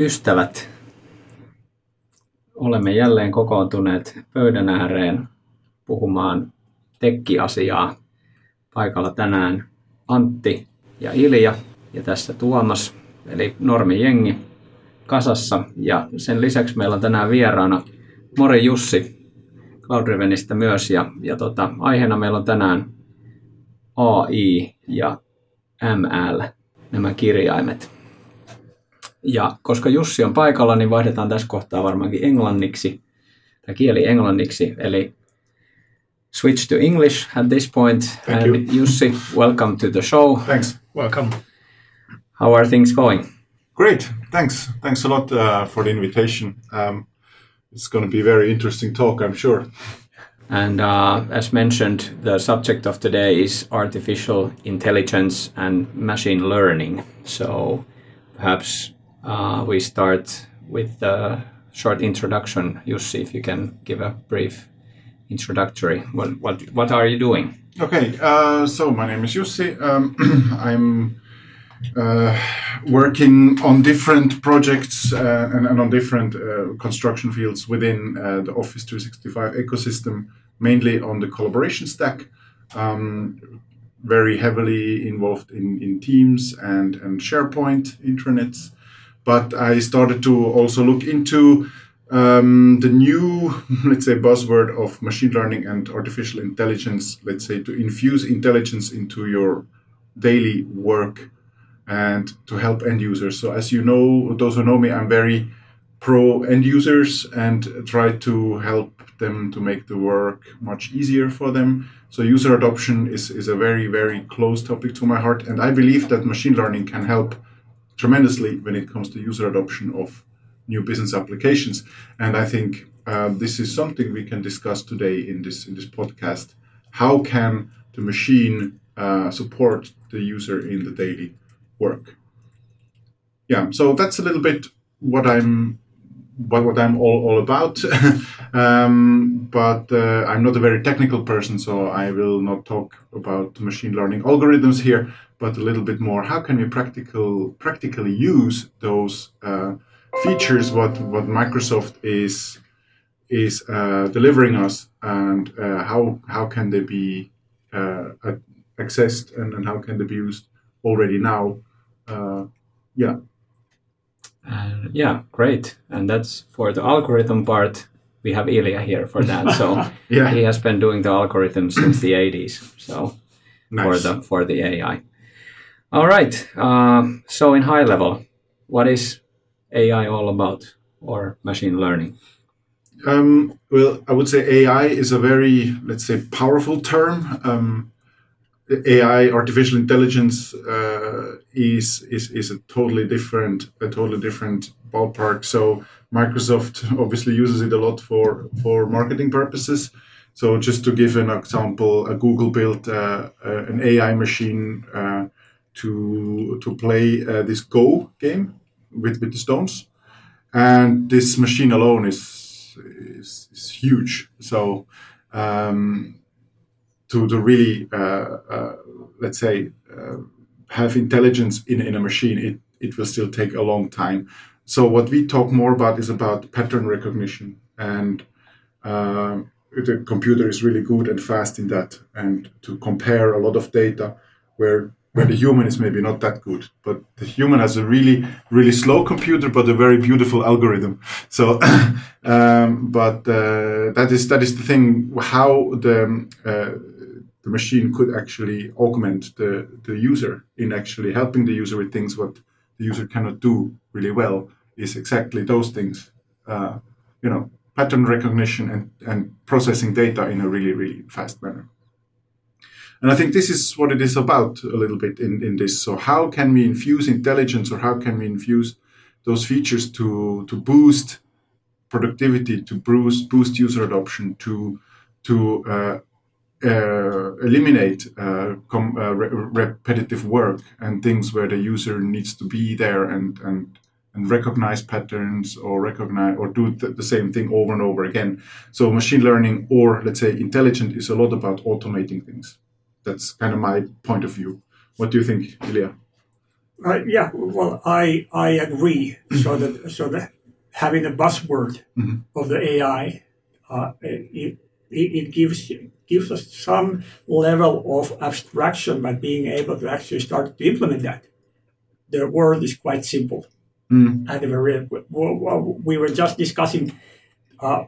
Ystävät, olemme jälleen kokoontuneet pöydän ääreen puhumaan tekkiasiaa. Paikalla tänään Antti ja Ilja ja tässä Tuomas, eli Normi-jengi kasassa. Ja sen lisäksi meillä on tänään vieraana Mori Jussi Cloudrivenistä myös. Ja, ja tota, aiheena meillä on tänään AI ja ML, nämä kirjaimet. Ja koska Jussi on paikalla, niin vaihdetaan tässä kohtaa varmaankin englanniksi, tai kieli englanniksi, eli switch to English at this point. Thank and you. Jussi, welcome to the show. Thanks. Welcome. How are things going? Great. Thanks. Thanks a lot uh, for the invitation. Um, it's going to be a very interesting talk, I'm sure. And uh, as mentioned, the subject of today is artificial intelligence and machine learning. So perhaps uh, we start with the short introduction. Jussi, if you can give a brief introductory. What, what, what are you doing? Okay. Uh, so my name is Jussi. Um, I'm uh, working on different projects uh, and, and on different uh, construction fields within uh, the Office 365 ecosystem, mainly on the collaboration stack. Um, very heavily involved in, in Teams and, and SharePoint intranets. But I started to also look into um, the new, let's say, buzzword of machine learning and artificial intelligence, let's say, to infuse intelligence into your daily work and to help end users. So, as you know, those who know me, I'm very pro end users and try to help them to make the work much easier for them. So, user adoption is, is a very, very close topic to my heart. And I believe that machine learning can help tremendously when it comes to user adoption of new business applications. And I think uh, this is something we can discuss today in this in this podcast. How can the machine uh, support the user in the daily work? Yeah, so that's a little bit what I'm what, what I'm all, all about. um, but uh, I'm not a very technical person, so I will not talk about machine learning algorithms here, but a little bit more. How can we practical practically use those uh, features? What what Microsoft is is uh, delivering us, and uh, how how can they be uh, accessed, and, and how can they be used already now? Uh, yeah. Uh, yeah, great. And that's for the algorithm part. We have Ilija here for that. So Yeah. he has been doing the algorithm since the 80s. So for the for the AI. All right. Um, so in high level, what is AI all about, or machine learning? Um, well, I would say AI is a very, let's say, powerful term. Um, AI, artificial intelligence, uh, is is is a totally different, a totally different ballpark. So Microsoft obviously uses it a lot for for marketing purposes. So just to give an example, a Google built uh, uh, an AI machine uh, to to play uh, this Go game with with the stones, and this machine alone is is, is huge. So um, to to really uh, uh, let's say uh, have intelligence in in a machine, it it will still take a long time. So what we talk more about is about pattern recognition, and uh, the computer is really good and fast in that, and to compare a lot of data where where the human is maybe not that good, but the human has a really really slow computer, but a very beautiful algorithm. So, um, but uh, that is that is the thing how the uh, the machine could actually augment the the user in actually helping the user with things what the user cannot do really well is exactly those things. Uh, you know, pattern recognition and and processing data in a really really fast manner. And I think this is what it is about a little bit in, in this. So how can we infuse intelligence or how can we infuse those features to, to boost productivity, to boost, boost user adoption, to, to uh, uh, eliminate uh, com- uh, re- repetitive work and things where the user needs to be there and, and, and recognize patterns or recognize or do th- the same thing over and over again. So machine learning or let's say intelligent is a lot about automating things that's kind of my point of view. What do you think, Ilija? Uh, yeah, well, I I agree. so that so that having the buzzword Mhm. of the AI, uh, it, it it gives gives us some level of abstraction, but being able to actually start to implement that, the world is quite simple. Mm. And very, well, we were just discussing uh,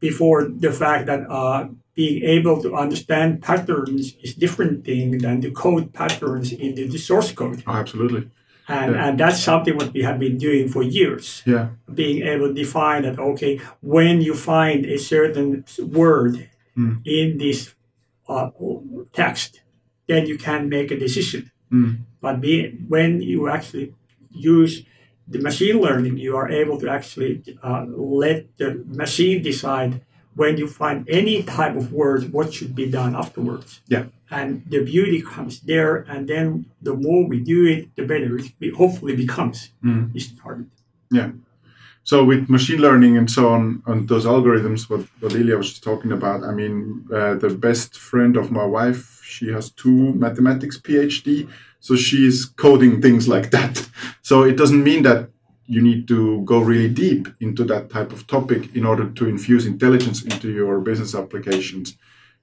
before the fact that uh, being able to understand patterns is different thing than to code patterns in the, the source code. Oh, absolutely. And, Yeah. and that's something what we have been doing for years. Yeah. Being able to define that, okay, when you find a certain word Mm. in this uh, text, then you can make a decision. Mm. But be, when you actually use the machine learning, you are able to actually uh, let the machine decide when you find any type of word what should be done afterwards. Yeah. And the beauty comes there, and then the more we do it, the better it hopefully becomes. Mm. Is target. Yeah. So with machine learning and so on, and those algorithms, what, what Ilija was just talking about, I mean, uh, the best friend of my wife, she has two mathematics PhD, so she is coding things like that. So it doesn't mean that you need to go really deep into that type of topic in order to infuse intelligence into your business applications,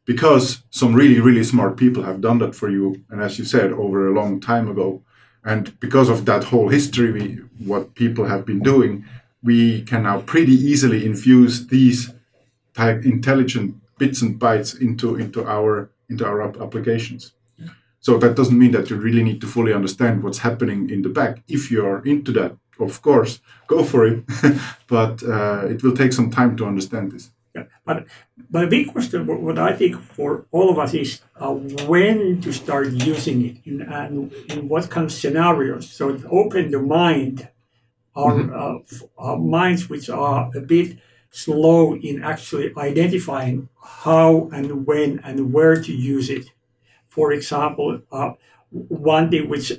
because some really, really smart people have done that for you, and as you said, over a long time ago. And because of that whole history, we, what people have been doing, we can now pretty easily infuse these type intelligent bits and bytes into into our into our app- applications. So that doesn't mean that you really need to fully understand what's happening in the back. If you are into that, of course, go for it. but uh, it will take some time to understand this. Yeah. But but a big question, what, I think for all of us is uh, when to start using it in, and in what kind of scenarios. So it's open the mind, our, uh, our minds which are a bit slow in actually identifying how and when and where to use it. For example, uh, one thing which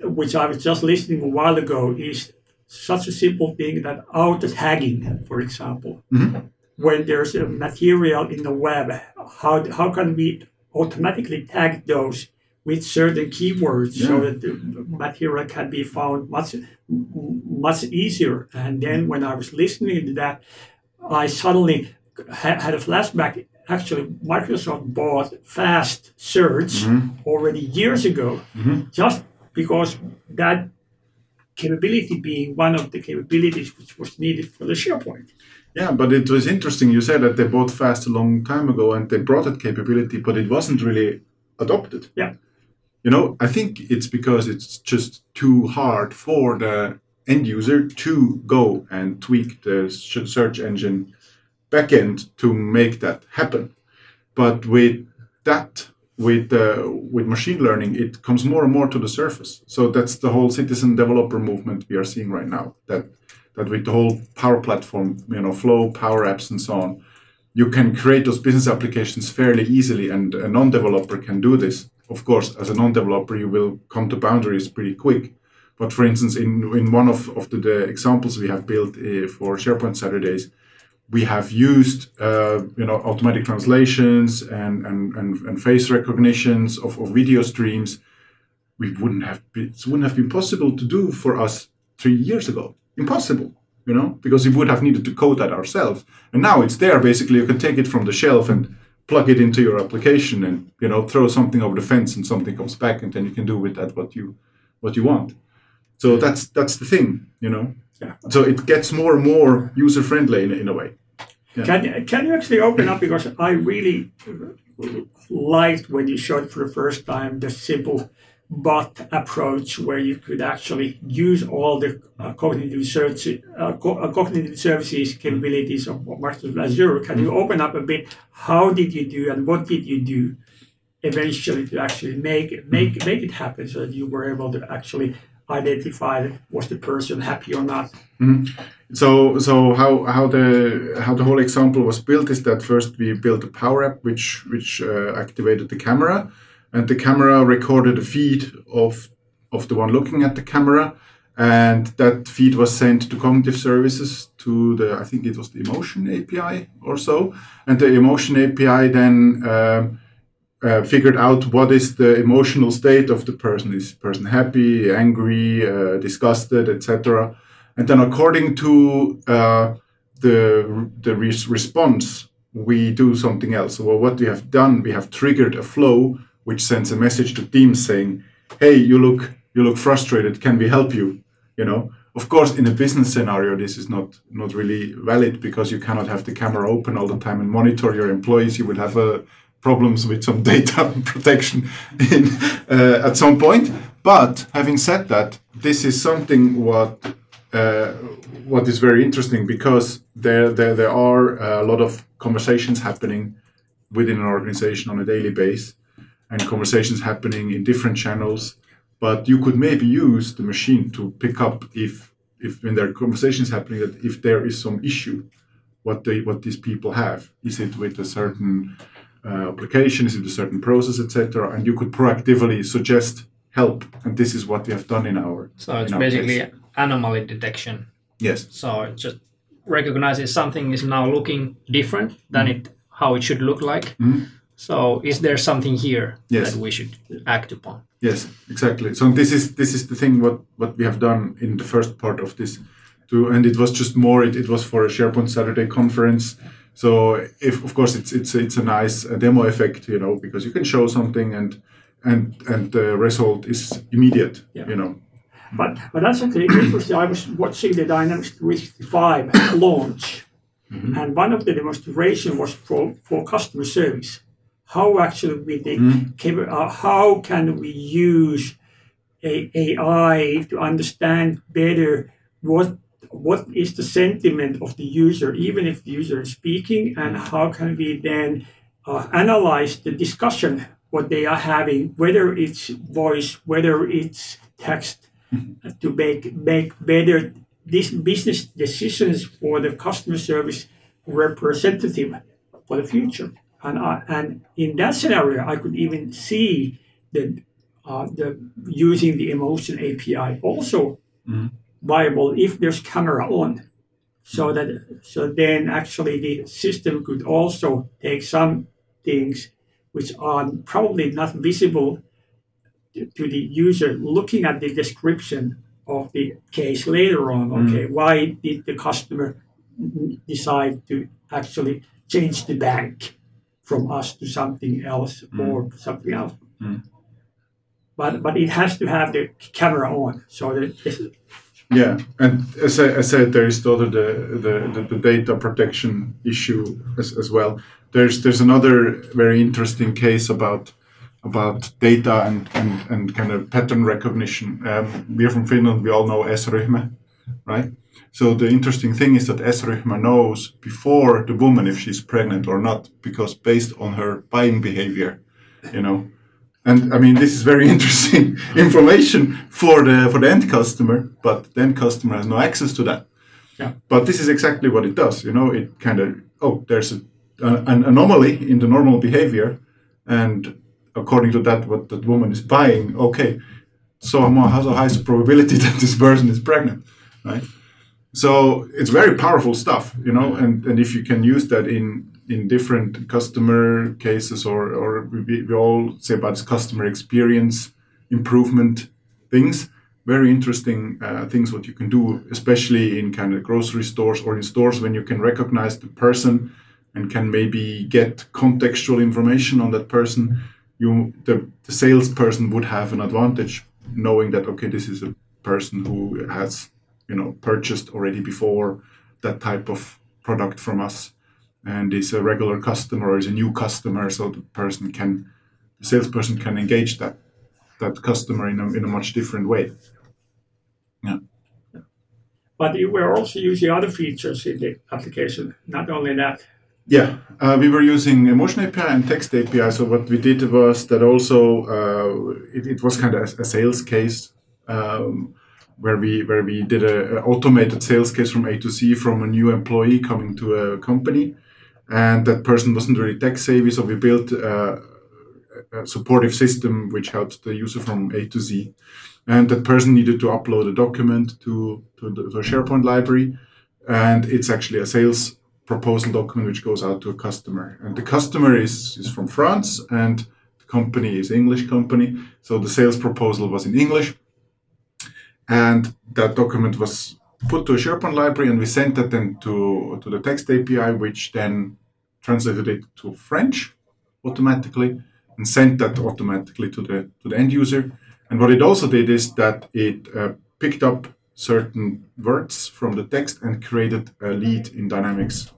which I was just listening a while ago is such a simple thing that auto tagging, for example. Mm-hmm. When there's a material in the web, how, how can we automatically tag those with certain keywords so that the material can be found much much easier? And then when I was listening to that, I suddenly ha- had a flashback. Actually, Microsoft bought Fast Search mm-hmm. already years ago, mm-hmm. just because that capability being one of the capabilities which was needed for the SharePoint. Yeah, but it was interesting. You said that they bought Fast a long time ago and they brought that capability, but it wasn't really adopted. Yeah. You know, I think it's because it's just too hard for the end user to go and tweak the search engine backend to make that happen. But with that, with uh, with machine learning, it comes more and more to the surface. So that's the whole citizen developer movement we are seeing right now. That that with the whole Power Platform, you know, Flow, Power Apps, and so on, you can create those business applications fairly easily, and a non-developer can do this. Of course, as a non-developer, you will come to boundaries pretty quick. But for instance, in, in one of, of the, the examples we have built uh, for SharePoint Saturdays, we have used uh, you know automatic translations and, and, and, and face recognitions of, of video streams. We wouldn't have it wouldn't have been possible to do for us three years ago. Impossible, you know, because we would have needed to code that ourselves. And now it's there. Basically, you can take it from the shelf and plug it into your application, and you know, throw something over the fence, and something comes back, and then you can do with that what you what you want. So that's that's the thing, you know. Yeah. So it gets more and more user friendly in, in a way. Can, can you actually open up? Because I really liked when you showed for the first time the simple bot approach where you could actually use all the uh, cognitive, search, uh, co- uh, cognitive services capabilities of Microsoft Azure. Can you open up a bit? How did you do and what did you do eventually to actually make make, make it happen so that you were able to actually identify was the person happy or not? So so how how the how the whole example was built is that first we built a power app which which uh, activated the camera, and the camera recorded a feed of of the one looking at the camera, and that feed was sent to cognitive services to the I think it was the emotion API or so, and the emotion API then. Um, uh, figured out what is the emotional state of the person. Is the person happy, angry, uh, disgusted, etc. And then according to uh, the the res- response, we do something else. Well, what we have done, we have triggered a flow which sends a message to Teams saying, "Hey, you look you look frustrated. Can we help you?" You know. Of course, in a business scenario, this is not not really valid because you cannot have the camera open all the time and monitor your employees. You will have uh, problems with some data protection in, uh, at some point. But having said that, this is something what uh, what is very interesting because there, there there are a lot of conversations happening within an organization on a daily basis and conversations happening in different channels but you could maybe use the machine to pick up if if when there are conversations happening that if there is some issue what they what these people have is it with a certain uh, application is it a certain process etc and you could proactively suggest help and this is what we have done in our So it's our basically case. anomaly detection. yes So it just recognizes something is now looking different than it how it should look like. So is there something here Yes. that we should act upon? Yes, exactly. So this is this is the thing what what we have done in the first part of this, to and it was just more. It, it was for a SharePoint Saturday conference. So if of course it's it's it's a nice uh, demo effect, you know, because you can show something and and and the result is immediate, Yeah. you know. But but that's actually interesting. I was watching the Dynamics 365 launch, and one of the demonstration was for, for customer service. How actually we the capa- uh, how can we use a, AI to understand better what what is the sentiment of the user, even if the user is speaking, and how can we then uh, analyze the discussion what they are having, whether it's voice, whether it's text, to make make better these business decisions for the customer service representative for the future. And I, and in that scenario, I could even see the uh, the using the emotion API also viable if there's camera on, so that so then actually the system could also take some things which are probably not visible to the user looking at the description of the case later on. Mm. Okay, why did the customer decide to actually change the bank from us to something else mm. or something else? Mm. But but it has to have the camera on, so that this, Yeah, and as I, I said, there is the, the, the, the data protection issue as, as well. There's there's another very interesting case about about data and, and, and kind of pattern recognition. Um, we are from Finland. We all know S-ryhmä, right? So the interesting thing is that S-ryhmä knows before the woman if she's pregnant or not, because based on her buying behavior, you know. And I mean, this is very interesting information for the for the end customer, but the end customer has no access to that. Yeah. But this is exactly what it does. You know, it kind of oh, there's a, an anomaly in the normal behavior, and according to that, what that woman is buying, okay, so how how high is the probability that this person is pregnant, right? So it's very powerful stuff, you know, and, and if you can use that in in different customer cases or or we, we all say about customer experience improvement things, very interesting uh, things what you can do, especially in kind of grocery stores or in stores when you can recognize the person and can maybe get contextual information on that person. You the, the salesperson would have an advantage knowing that okay, this is a person who has you know purchased already before that type of product from us and is a regular customer or is a new customer so the person can the salesperson can engage that that customer in a, in a much different way yeah but you were also using other features in the application. Not only that. yeah uh, we were using emotion api and text api so what we did was that also uh, it, it was kind of a, a sales case um, where we where we did a, a automated sales case from A to C from a new employee coming to a company, and that person wasn't really tech savvy, so we built uh, a supportive system which helps the user from A to Z, and that person needed to upload a document to to the, to SharePoint library, and it's actually a sales proposal document which goes out to a customer, and the customer is is from France and The company is English company, so the sales proposal was in English, and that document was put to a SharePoint library, and we sent that then to to the text API, which then translated it to French automatically and sent that automatically to the to the end user. And what it also did is that it uh, picked up certain words from the text and created a lead in Dynamics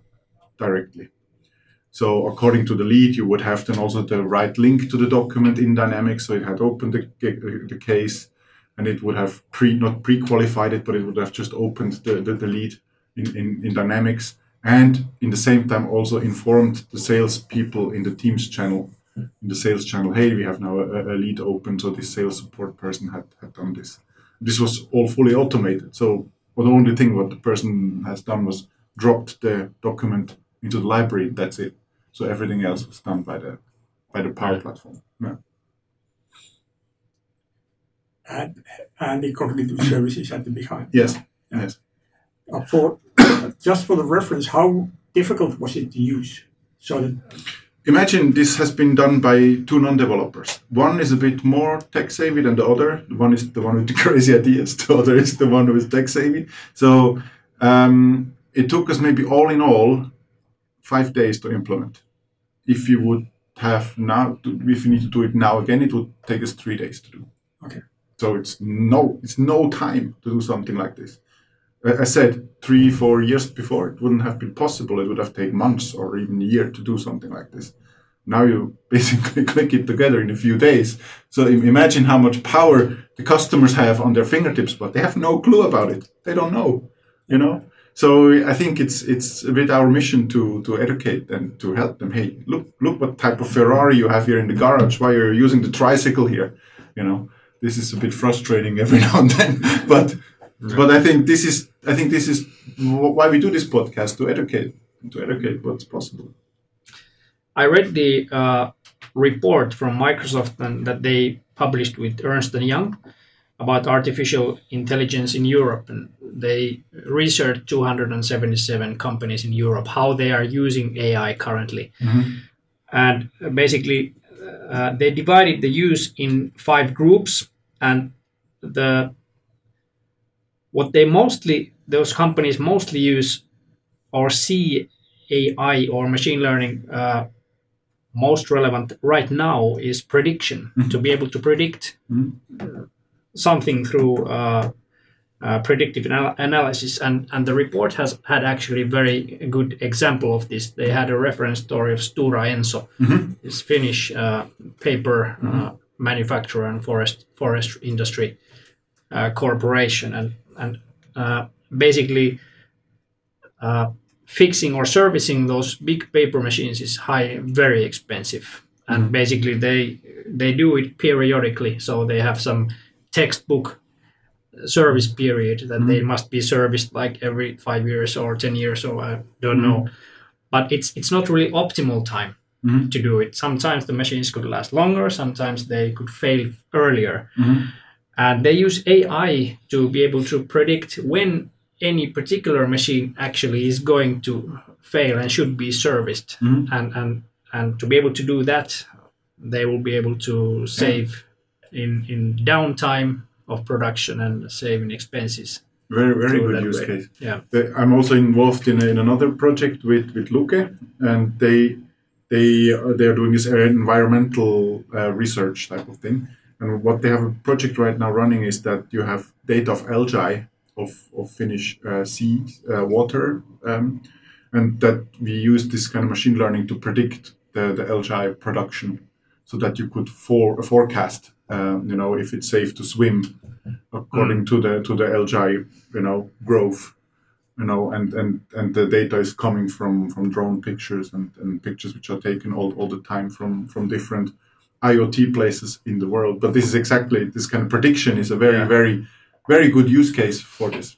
directly. So according to the lead, you would have then also the right link to the document in Dynamics. So it had opened the, the case and it would have pre not pre-qualified it, but it would have just opened the, the, the lead in, in, in Dynamics and in the same time also informed the sales people in the Teams channel, in the sales channel, hey, we have now a, a lead open, so this sales support person had, had done this. This was all fully automated. So well, the only thing what the person has done was dropped the document into the library. That's it. So everything else was done by the by the Power Platform. Yeah. And, and the cognitive services at the behind. Yes. Yes. Uh, for just for the reference, how difficult was it to use? So that Imagine this has been done by two non-developers. One is a bit more tech savvy than the other. One is the one with the crazy ideas. The other is the one who is tech savvy. So um, it took us maybe all in all five days to implement. If you would have now, if you need to do it now again, it would take us three days to do. Okay. So it's no, it's no time to do something like this. I said three, four years before, it wouldn't have been possible. It would have taken months or even a year to do something like this. Now you basically click it together in a few days. So imagine how much power the customers have on their fingertips, but they have no clue about it. They don't know, you know. So I think it's it's a bit our mission to to educate and to help them. Hey, look look what type of Ferrari you have here in the garage. Why you're using the tricycle here? You know, this is a bit frustrating every now and then, but but I think this is I think this is why we do this podcast to educate to educate what's possible. I read the uh, report from Microsoft and that they published with Ernst and Young about artificial intelligence in Europe, and they researched 277 companies in Europe how they are using AI currently, Mm-hmm. and basically uh, they divided the use in five groups, and the what they mostly those companies mostly use or see AI or machine learning uh, most relevant right now is prediction to be able to predict uh, something through uh, uh, predictive anal- analysis and and the report has had actually a very good example of this. They had a reference story of Stora Enso. This Finnish uh, paper uh, manufacturer and forest forest industry uh, corporation. And and uh, basically uh, fixing or servicing those big paper machines is high very expensive. And basically they they do it periodically. So they have some textbook service period that they must be serviced like every five years or 10 years or i don't know. But it's it's not really optimal time Mhm. to do it. Sometimes the machines could last longer sometimes they could fail earlier. Mhm. and they use ai to be able to predict when any particular machine actually is going to fail and should be serviced. Mhm. and and and to be able to do that they will be able to save in in downtime of production and saving expenses Very very good use way. case. yeah The- I'm also involved in, a, in another project with with Luke, and they they uh, they are doing this environmental uh, research type of thing. And what they have a project right now running is that you have data of algae of of Finnish uh, sea uh, water, um, and that we use this kind of machine learning to predict the, the algae production, so that you could for, forecast, um, you know, if it's safe to swim according to the to the algae, you know, growth you know, and, and, and the data is coming from, from drone pictures and, and pictures which are taken all, all the time from, from different IoT places in the world. But this is exactly this kind of prediction is a very, Yeah. very, very good use case for this.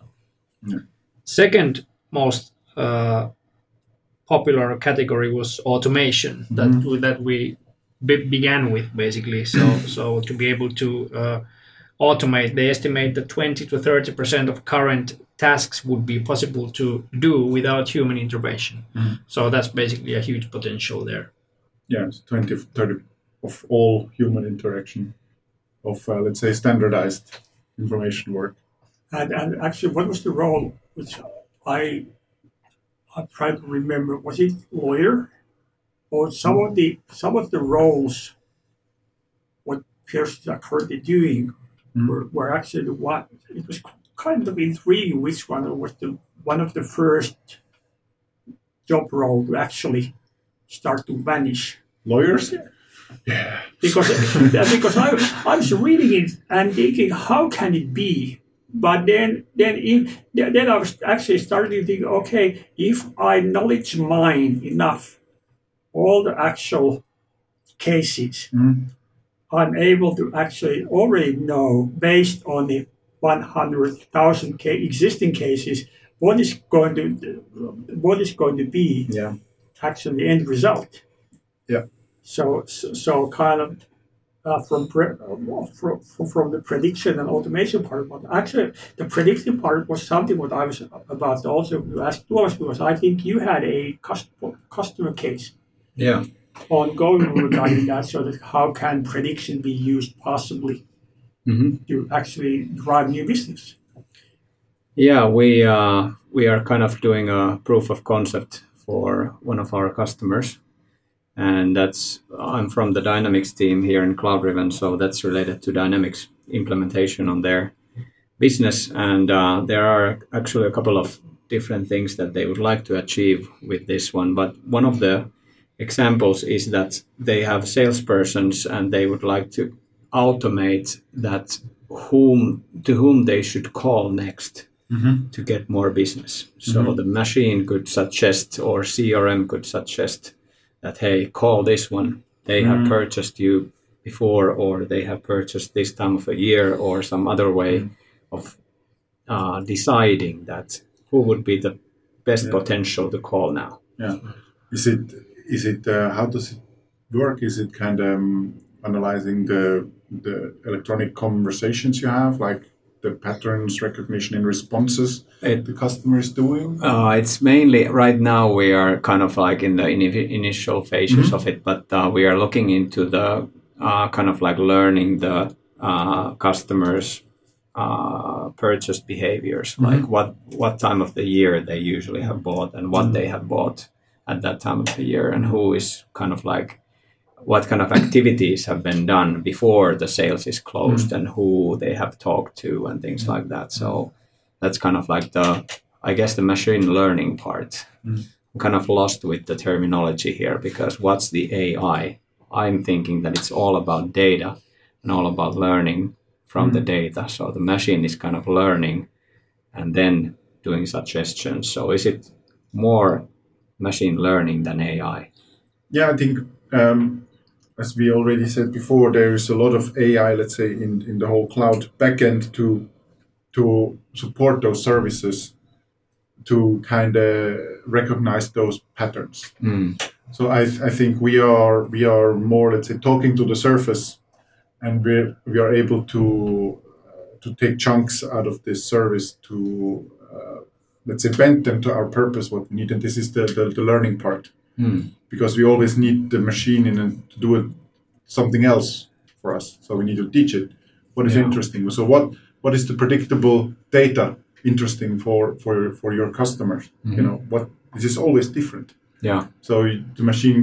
second most uh, popular category was automation that that we be- began with basically so so to be able to uh, automate they estimate that 20 to 30 percent of current tasks would be possible to do without human intervention so that's basically a huge potential there Yeah, it's 20, 30 of all human interaction, of uh, let's say standardized information work. And, and actually, what was the role which I I try to remember? Was it lawyer, or some of the some of the roles? What Pierce currently doing Mm. were, were actually one. It was kind of intriguing which one was the one of the first job role to actually start to vanish Lawyers? Yeah. because because I, I was reading it and thinking how can it be but then then in, then I was actually starting to think okay if I knowledge mine enough all the actual cases Mm. I'm able to actually already know based on the 100,000 ca- existing cases what is going to what is going to be Yeah. actually the end result. Yeah. So so, so kind of uh, from, pre- uh, from from the prediction and automation part, but actually the predicting part was something what I was about to also ask Tuomas because I think you had a cust- customer case Yeah. ongoing regarding that. So that how can prediction be used possibly hmm to actually drive new business? Yeah, we uh, we are kind of doing a proof of concept for one of our customers, and that's I'm from the Dynamics team here in Cloudriven, so that's related to Dynamics implementation on their business, and uh, there are actually a couple of different things that they would like to achieve with this one, but one of the examples is that they have salespersons and they would like to automate that whom to whom they should call next mm-hmm. to get more business. So mm-hmm. the machine could suggest, or CRM could suggest that, hey, call this one. They have mm-hmm. purchased you before, or they have purchased this time of a year, or some other way of uh, deciding that who would be the best Yeah. potential to call now. Yeah. Is it is it uh, how does it work? Is it kind of um, analyzing the the electronic conversations you have, like the patterns recognition in responses It- the customer is doing? Uh, it's mainly right now we are kind of like in the ini initial phases of it, but uh, we are looking into the uh, kind of like learning the uh, customers' uh, purchase behaviors, like what what time of the year they usually have bought and what they have bought at that time of the year, and who is kind of like what kind of activities have been done before the sales is closed mm. and who they have talked to and things like that. So that's kind of like the I guess the machine learning part. Mm. I'm kind of lost with the terminology here because what's the AI? I'm thinking that it's all about data and all about learning from the mm. data. So the machine is kind of learning and then doing suggestions. So is it more machine learning than AI? Yeah, I think um, as we already said before, there is a lot of AI, let's say, in, in the whole cloud backend to to support those services to kind of recognize those patterns. So I, I think we are we are more let's say talking to the surface, and we we are able to uh, to take chunks out of this service to uh, let's say bend them to our purpose what we need, and this is the the, the learning part hmm. because we always need the machine in to do it something else for us. So we need to teach it what is Yeah. interesting. So what what is the predictable data interesting for for for your customers? You mm-hmm. know what this is always different. Yeah. So the machine,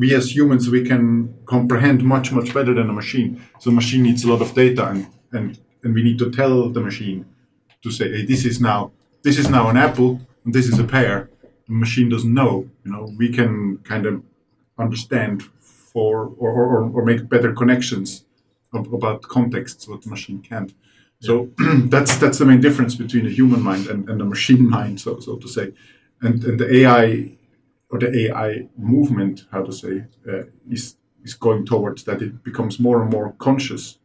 we as humans, we can comprehend much much better than a machine. So machine needs a lot of data, and and and we need to tell the machine to say, hey, this is now this is now an apple, and this is a pear. The machine doesn't know. You know, we can kind of understand for or or, or- make better connections ab- about contexts what the machine can't. So that's that's the main difference between the human mind and, and the machine mind, so so to say. And, and the AI or the AI movement, how to say, uh, is is going towards that it becomes more and more conscious,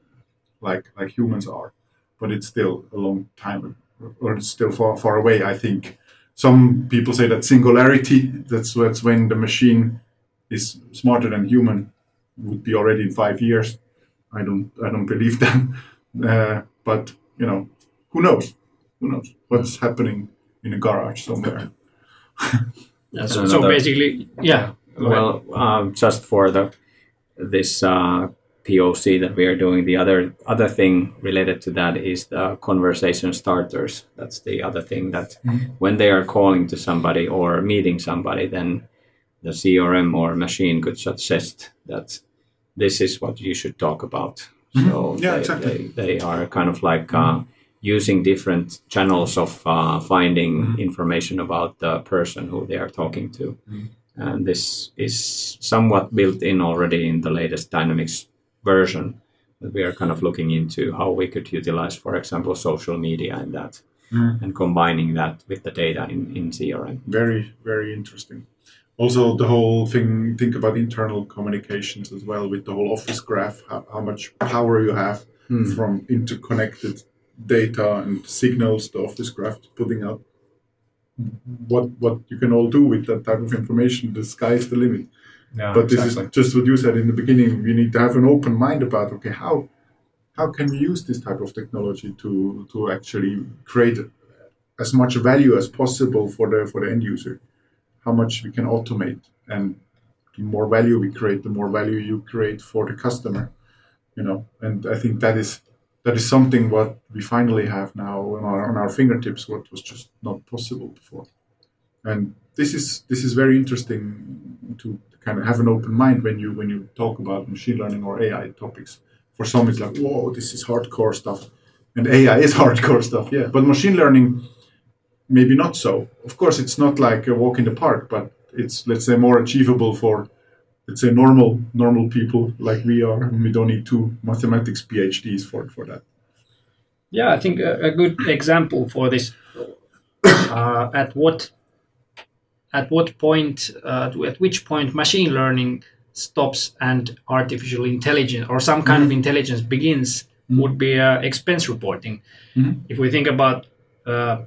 like like humans are, but it's still a long time, or it's still far far away. I think some people say that singularity that's that's when the machine is smarter than human would be already in five years. I don't I don't believe that, uh, but you know who knows who knows what's happening in a garage somewhere. Yeah, so, And so basically, yeah. Well, um, just for the this uh, POC that we are doing. The other other thing related to that is the conversation starters. That's the other thing that when they are calling to somebody or meeting somebody, then the CRM or machine could suggest that this is what you should talk about. So Yeah, they, exactly. they, they are kind of like uh, using different channels of uh, finding information about the person who they are talking to. And this is somewhat built in already in the latest Dynamics version. That we are kind of looking into how we could utilize, for example, social media in that mm. and combining that with the data in, in CRM. very very interesting also the whole thing think about internal communications as well with the whole office graph how, how much power you have hmm. from interconnected data and signals the office graph is putting out what what you can all do with that type of information the sky is the limit But this is just what you said in the beginning we need to have an open mind about okay how how can we use this type of technology to to actually create as much value as possible for the for the end user? How much we can automate and the more value we create the more value you create for the customer you know? And i think that is that is something what we finally have now on our, on our fingertips what was just not possible before. And this is this is very interesting to kind of have an open mind when you when you talk about machine learning or ai topics. For some it's like whoa this is hardcore stuff. And ai is hardcore stuff yeah. But machine learning maybe not so. Of course it's not like a walk in the park but it's let's say more achievable for let's say normal normal people like we are we don't need two mathematics phds for for that. Yeah, I think a, a good example for this uh, at what at what point uh, at which point machine learning stops and artificial intelligence or some kind of intelligence begins would be uh, expense reporting. If we think about uh,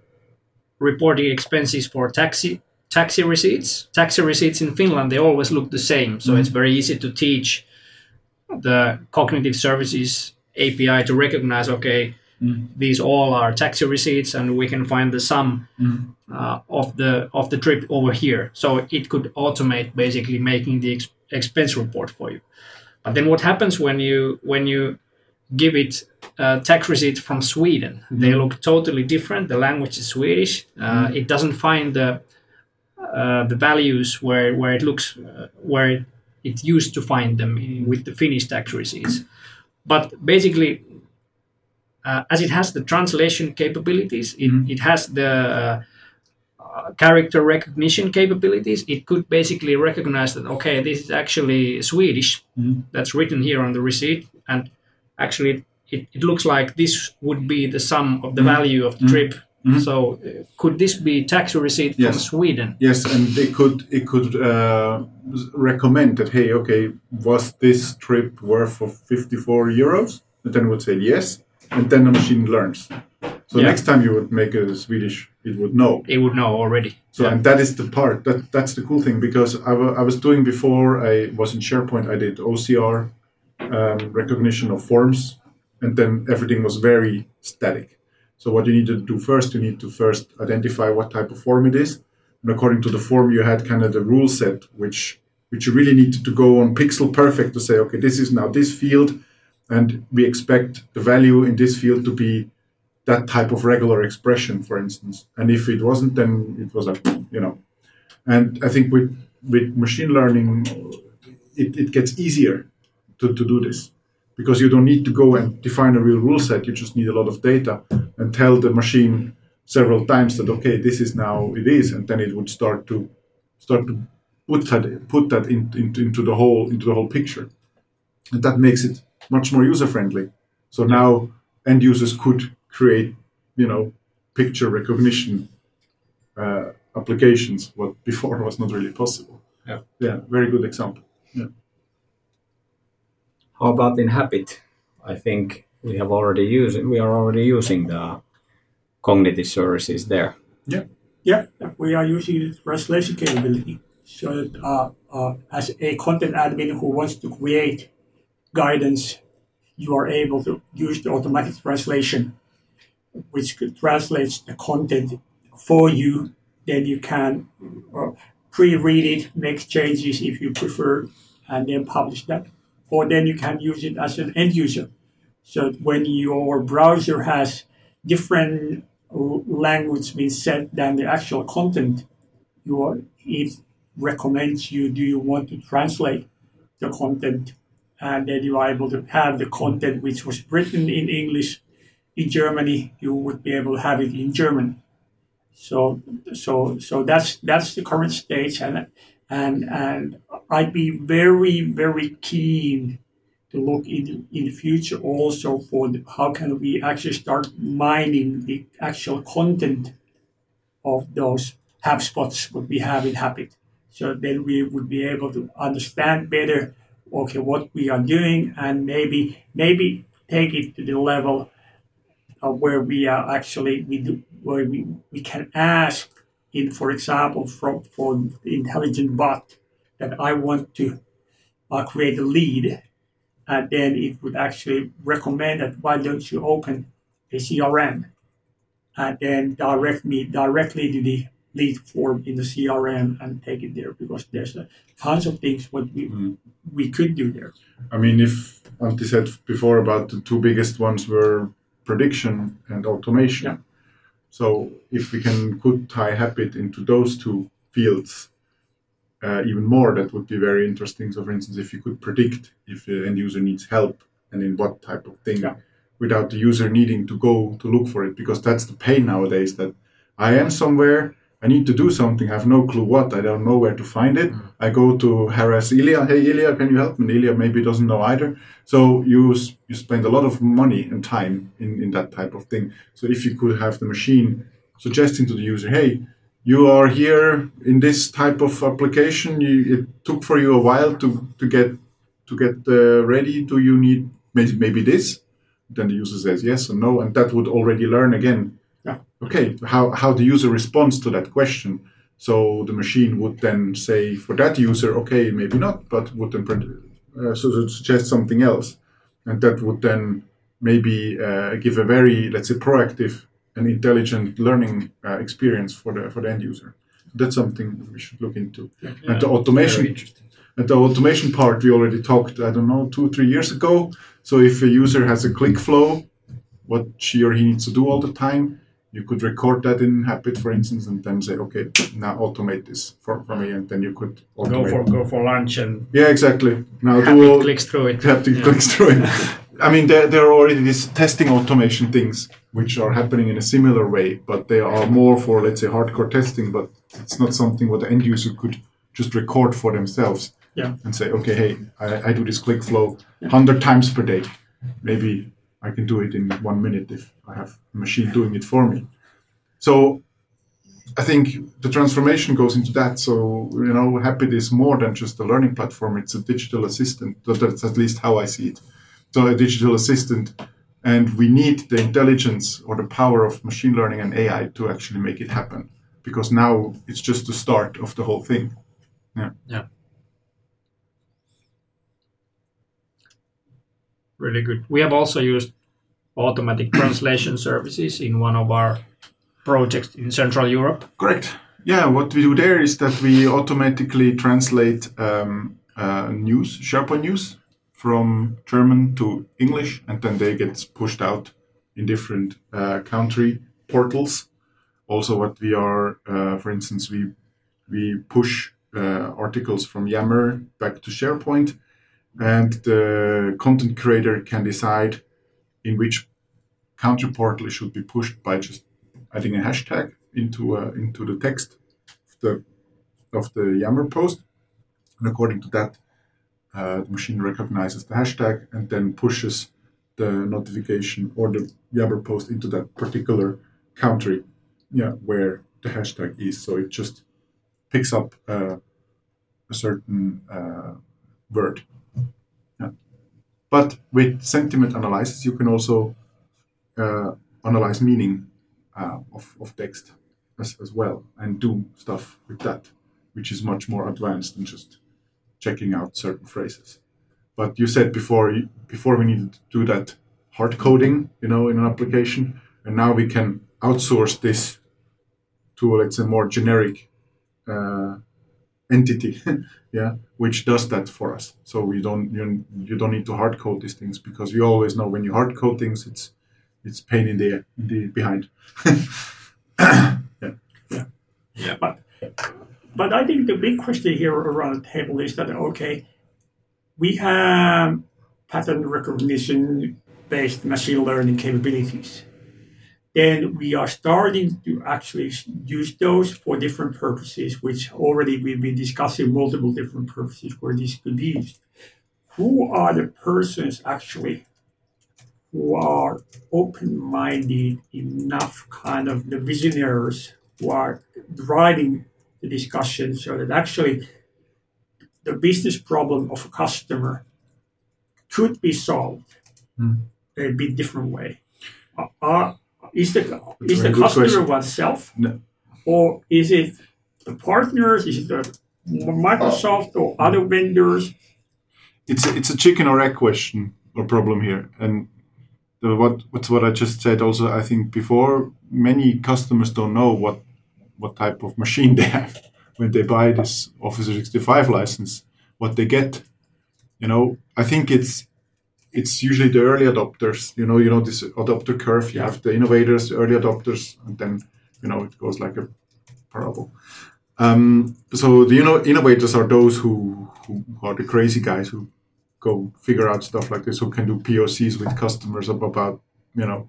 reporting expenses for taxi taxi receipts, taxi receipts in Finland they always look the same, so it's very easy to teach the cognitive services API to recognize okay these all are taxi receipts and we can find the sum uh, of the of the trip over here. So it could automate basically making the ex- expense report for you. But then what happens when you when you give it a tax receipt from sweden? They look totally different. The language is swedish. Uh, it doesn't find the uh, the values where where it looks uh, where it, it used to find them in- with the finnish tax receipts. But basically uh, as it has the translation capabilities, it, it has the uh, uh, character recognition capabilities. It could basically recognize that okay, this is actually Swedish. That's written here on the receipt, and actually, it, it looks like this would be the sum of the value of the trip. So, uh, could this be tax receipt from Sweden? Yes, and it could it could uh, recommend that hey, okay, was this trip worth for fifty four euros? And then it would say yes, and then the machine learns. So Yeah. next time you would make a Swedish, it would know. It would know already. So and that is the part that that's the cool thing because I I was doing before I was in SharePoint. I did OCR um, recognition of forms, and then everything was very static. So what you need to do first, you need to first identify what type of form it is, and according to the form, you had kind of the rule set, which which you really needed to go on pixel perfect to say, okay, this is now this field, and we expect the value in this field to be that type of regular expression, for instance. And if it wasn't, then it was like, you know. And I think with with machine learning, it, it gets easier to, to do this because you don't need to go and define a real rule set. You just need a lot of data and tell the machine several times that okay, this is now it is, and then it would start to start to put that put that in, into into the whole into the whole picture, and that makes it much more user friendly. So now end users could create, you know, picture recognition uh, applications, what before was not really possible. Yeah. Yeah, very good example. Yeah. How about in Happit? I think we have already used we are already using the cognitive services there. Yeah, yeah, we are using translation capability. So that, uh, uh, as a content admin who wants to create guidance, you are able to use the automatic translation, which translates the content for you. Then you can uh, pre-read it, make changes if you prefer, and then publish that. or then you can use it as an end user. So when your browser has different language being set than the actual content, you are, it recommends you do you want to translate the content and then you are able to have the content which was written in English in Germany, you would be able to have it in German. So so so that's that's the current stage and and and I'd be very very keen to look in in the future also for the, how can we actually start mining the actual content of those HubSpots what we have in Happit. So then we would be able to understand better okay what we are doing and maybe maybe take it to the level of where we are actually we do, where we, we can ask in for example from for the intelligent bot that I want to uh, create a lead and then it would actually recommend that why don't you open a CRM and then direct me directly to the lead form in the CRM and take it there because there's uh, tons of things what we mm. we could do there. I mean, if Antti said before about the two biggest ones were prediction and automation. Yeah. So if we can put high habit into those two fields uh, even more, that would be very interesting. So, for instance, if you could predict if the end user needs help and in what type of thing, yeah. without the user needing to go to look for it, because that's the pain nowadays that I am somewhere I need to do something. I have no clue what. I don't know where to find it. Mm. I go to harass Ilija. Hey, Ilija, can you help me? Ilija maybe doesn't know either. So you you spend a lot of money and time in, in that type of thing. So if you could have the machine suggesting to the user, hey, you are here in this type of application. You, it took for you a while to, to get to get uh, ready. Do you need maybe, maybe this? Then the user says yes or no, and that would already learn again okay, how, how the user responds to that question. So the machine would then say for that user, okay, maybe not, but would then uh, so suggest something else. And that would then maybe uh, give a very, let's say, proactive and intelligent learning uh, experience for the, for the end user. That's something we should look into. Yeah, and the automation, and the automation part, we already talked, I don't know, two, three years ago. So if a user has a click flow, what she or he needs to do all the time, you could record that in Happit, for instance, and then say, okay, now automate this for, for me, and then you could automate. go for go for lunch and yeah, exactly. Now do all, clicks through it. Haptic yeah. clicks through it. I mean, there, there are already these testing automation things which are happening in a similar way, but they are more for let's say hardcore testing. But it's not something what the end user could just record for themselves yeah. and say, okay, hey, I, I do this click flow hundred times per day. Maybe I can do it in one minute if I have a machine doing it for me. So I think the transformation goes into that. So, you know, Happit is more than just a learning platform, it's a digital assistant. That's at least how I see it. So, a digital assistant. And we need the intelligence or the power of machine learning and AI to actually make it happen. Because now it's just the start of the whole thing. Yeah. Yeah. Really good. We have also used automatic translation services in one of our projects in Central Europe. Correct. Yeah, what we do there is that we automatically translate um, uh, news, SharePoint news, from German to English, and then they get pushed out in different uh, country portals. Also, what we are, uh, for instance, we we push uh, articles from Yammer back to SharePoint and the content creator can decide in which country portal it should be pushed by just adding a hashtag into uh, into the text of the of the Yammer post, and according to that, uh, the machine recognizes the hashtag and then pushes the notification or the Yammer post into that particular country, yeah, where the hashtag is. So it just picks up uh, a certain uh, word but with sentiment analysis, you can also uh, analyze meaning uh, of, of text as, as well and do stuff with that, which is much more advanced than just checking out certain phrases. But you said before, before we needed to do that hard coding, you know, in an application, and now we can outsource this to let's say more generic uh, entity, yeah, which does that for us. So we don't you, you don't need to hard code these things because we always know when you hard code things, it's it's pain in the, in the behind. Yeah, but but I think the big question here around the table is that okay, we have pattern recognition based machine learning capabilities. Then we are starting to actually use those for different purposes, which already we've been discussing multiple different purposes where this could be used. Who are the persons actually who are open-minded enough, kind of the visionaries who are driving the discussion so that actually the business problem of a customer could be solved Mm. a bit different way. Uh, is the That's is the customer question. oneself, No. or is it the partners? Is it the Microsoft or other vendors? it's a, it's a chicken or egg question or problem here and the, what what's what I just said also I think before many customers don't know what what type of machine they have when they buy this Office 365 license what they get you know I think it's it's usually the early adopters you know you know this adopter curve you have the innovators the early adopters and then you know it goes like a parable um, so the you know innovators are those who, who are the crazy guys who go figure out stuff like this who can do POCs with customers ab- about you know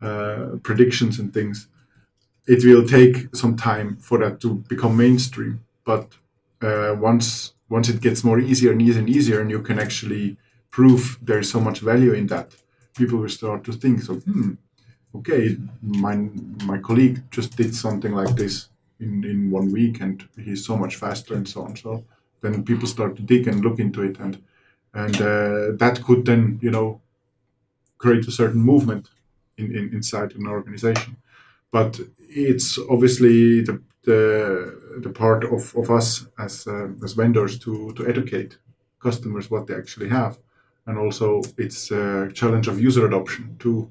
uh, predictions and things. It will take some time for that to become mainstream, but uh, once once it gets more easier and easier and easier, and you can actually prove there is so much value in that, people will start to think. So, hmm, okay, my my colleague just did something like this in in one week, and he's so much faster and so on. So then people start to dig and look into it, and and uh, that could then you know create a certain movement in, in inside an organization but it's obviously the the, the part of, of us as uh, as vendors to to educate customers what they actually have and also it's a challenge of user adoption to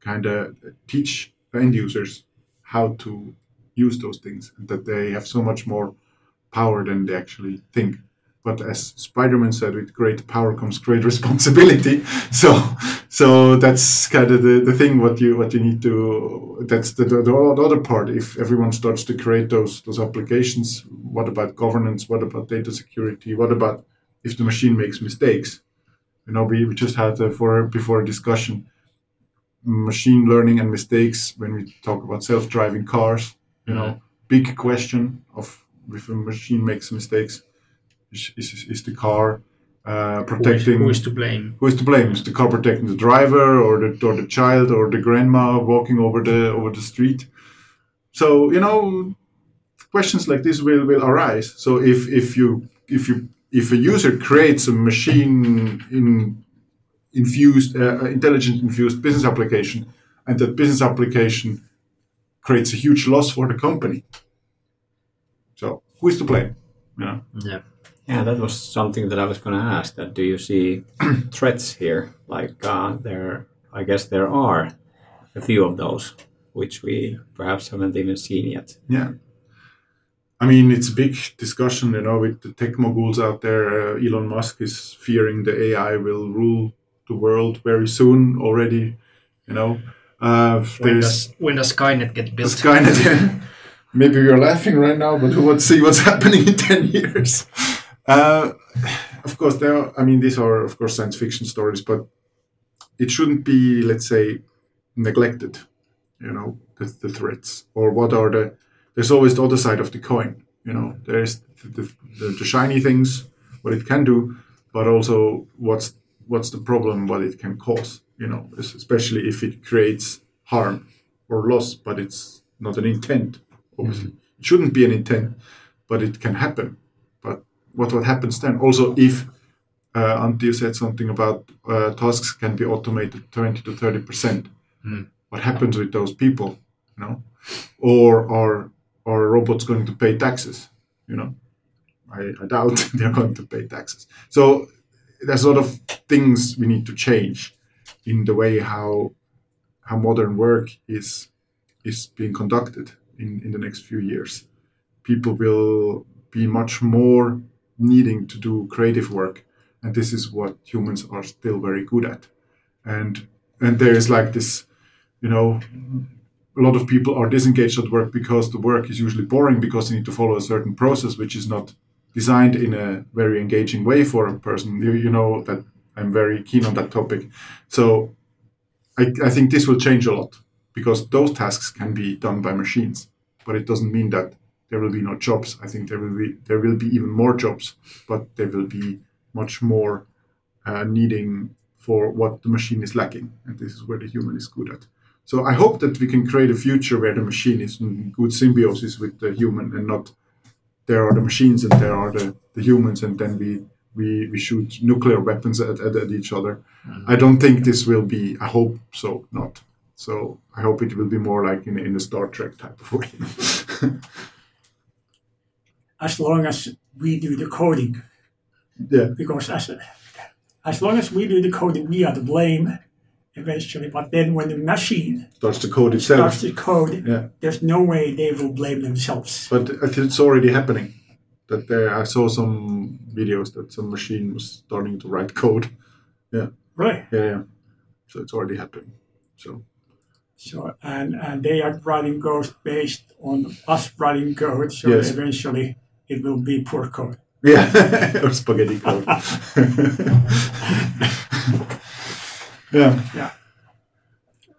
kind of teach end users how to use those things and that they have so much more power than they actually think but as Spider-Man said, with great power comes great responsibility. So, so that's kind of the, the thing. What you what you need to that's the, the, the other part. If everyone starts to create those those applications, what about governance? What about data security? What about if the machine makes mistakes? You know, we, we just had uh, for before a discussion machine learning and mistakes when we talk about self-driving cars. You know, big question of if a machine makes mistakes is, is, is the car uh, Who is, protecting who is to blame? who is to blame? Is the car protecting the driver or the or the child or the grandma walking over the over the street? So you know, questions like this will will arise. So if if you if you if a user creates a machine in infused uh, intelligent infused business application, and that business application creates a huge loss for the company. So who is to blame? You know? Yeah. Yeah, that was something that I was going to ask. That do you see threats here? Like uh, there, I guess there are a few of those, which we perhaps haven't even seen yet. Yeah. I mean, it's a big discussion, you know, with the tech moguls out there. Uh, Elon Musk is fearing the AI will rule the world very soon already, you know. Uh, When does, when does Skynet get built? Skynet. Maybe we are laughing right now, but who would see what's happening in 10 years? Uh, of course, there are, I mean, these are, of course, science fiction stories, but it shouldn't be, let's say, neglected, you know, the, the threats. Or what are the, there's always the other side of the coin, you know, there's the, the, the shiny things, what it can do, but also what's, what's the problem, what it can cause, you know, especially if it creates harm or loss, but it's not an intent, obviously. It shouldn't be an intent, but it can happen. But what what happens then? Also, if uh, Antti you said something about uh, tasks can be automated 20 to 30 percent, what happens with those people? You know, or are are robots going to pay taxes? You know, I, I doubt they're going to pay taxes. So there's a lot of things we need to change in the way how how modern work is is being conducted in, in the next few years. People will be much more needing to do creative work, and this is what humans are still very good at. And and there is like this, you know, a lot of people are disengaged at work because the work is usually boring because they need to follow a certain process which is not designed in a very engaging way for a person. You, you know that I'm very keen on that topic. So I, I think this will change a lot because those tasks can be done by machines, but it doesn't mean that there will be no jobs. I think there will be there will be even more jobs, but there will be much more uh, needing for what the machine is lacking, and this is where the human is good at. So I hope that we can create a future where the machine is in good symbiosis with the human, and not there are the machines and there are the, the humans, and then we we, we shoot nuclear weapons at, at, at each other. Mm-hmm. I don't think this will be. I hope so, not. So I hope it will be more like in, in a Star Trek type of way. as long as we do the coding. yeah, Because as as long as we do the coding, we are to blame eventually. But then when the machine starts to code starts itself. to code, Yeah, there's no way they will blame themselves. but it's already happening. That there, I saw some videos that some machine was starting to write code. Yeah. Right. Yeah, yeah. So it's already happening. So So and and they are writing code based on us writing code. So Yes. eventually it will be poor code. yeah, or spaghetti code. yeah, Yeah.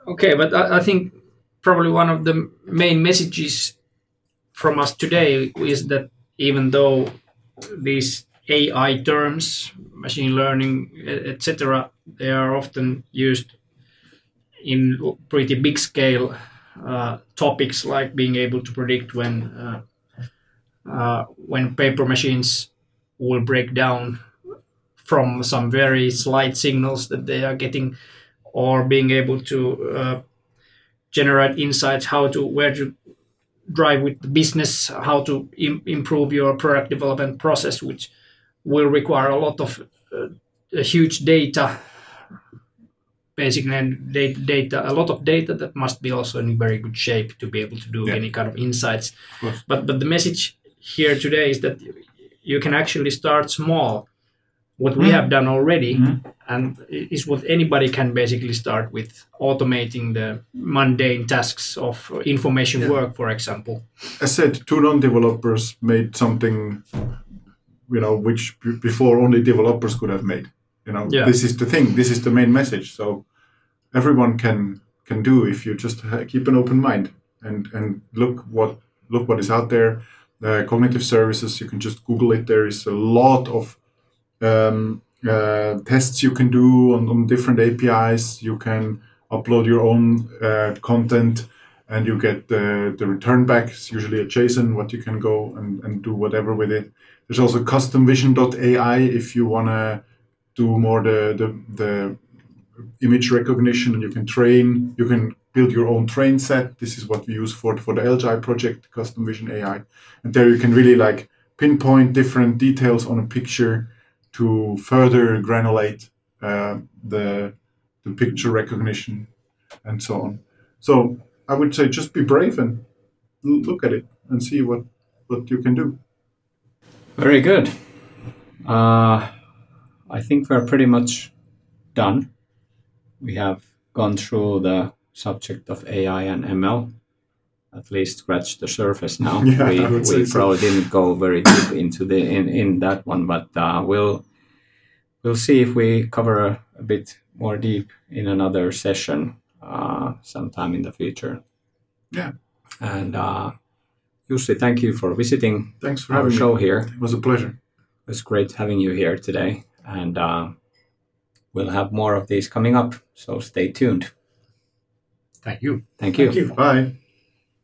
Okay, but I, I think probably one of the main messages from us today is that even though these AI terms, machine learning, etc., they are often used in pretty big scale uh, topics like being able to predict when uh, uh, when paper machines will break down from some very slight signals that they are getting or being able to uh, generate insights how to where to drive with the business how to Im- improve your product development process which will require a lot of uh, a huge data basically and data, data a lot of data that must be also in very good shape to be able to do Yeah. any kind of insights course. but but the message here today is that you can actually start small what we Mhm. have done already Mhm. and is what anybody can basically start with automating the mundane tasks of information Yeah. work for example as said, two non-developers made something, you know, which b- before only developers could have made. You know, Yeah. this is the thing. This is the main message. So everyone can can do if you just keep an open mind and and look what look what is out there. Uh, cognitive services. You can just Google it. There is a lot of um, uh, tests you can do on, on different APIs. You can upload your own uh, content and you get the, the return back. It's usually a JSON, what you can go and, and do whatever with it. There's also customvision.ai if you want to do more the, the, the image recognition and you can train, you can build your own train set. This is what we use for, for the LGI project, Custom Vision AI. And there you can really like pinpoint different details on a picture to further granulate uh, the, the picture recognition and so on. So I would say just be brave and look at it and see what, what you can do. Very good. Uh, I think we're pretty much done. We have gone through the subject of AI and ML, at least scratched the surface now. Yeah, we I would say we so. probably didn't go very deep into the in, in that one, but uh, we'll we'll see if we cover a, a bit more deep in another session uh, sometime in the future. Yeah. And uh, Jussi, thank you for visiting Thanks for our having show me. here. It was a pleasure. It was great having you here today, and uh, we'll have more of these coming up. So stay tuned. thank you Thank you. Thank you. Bye.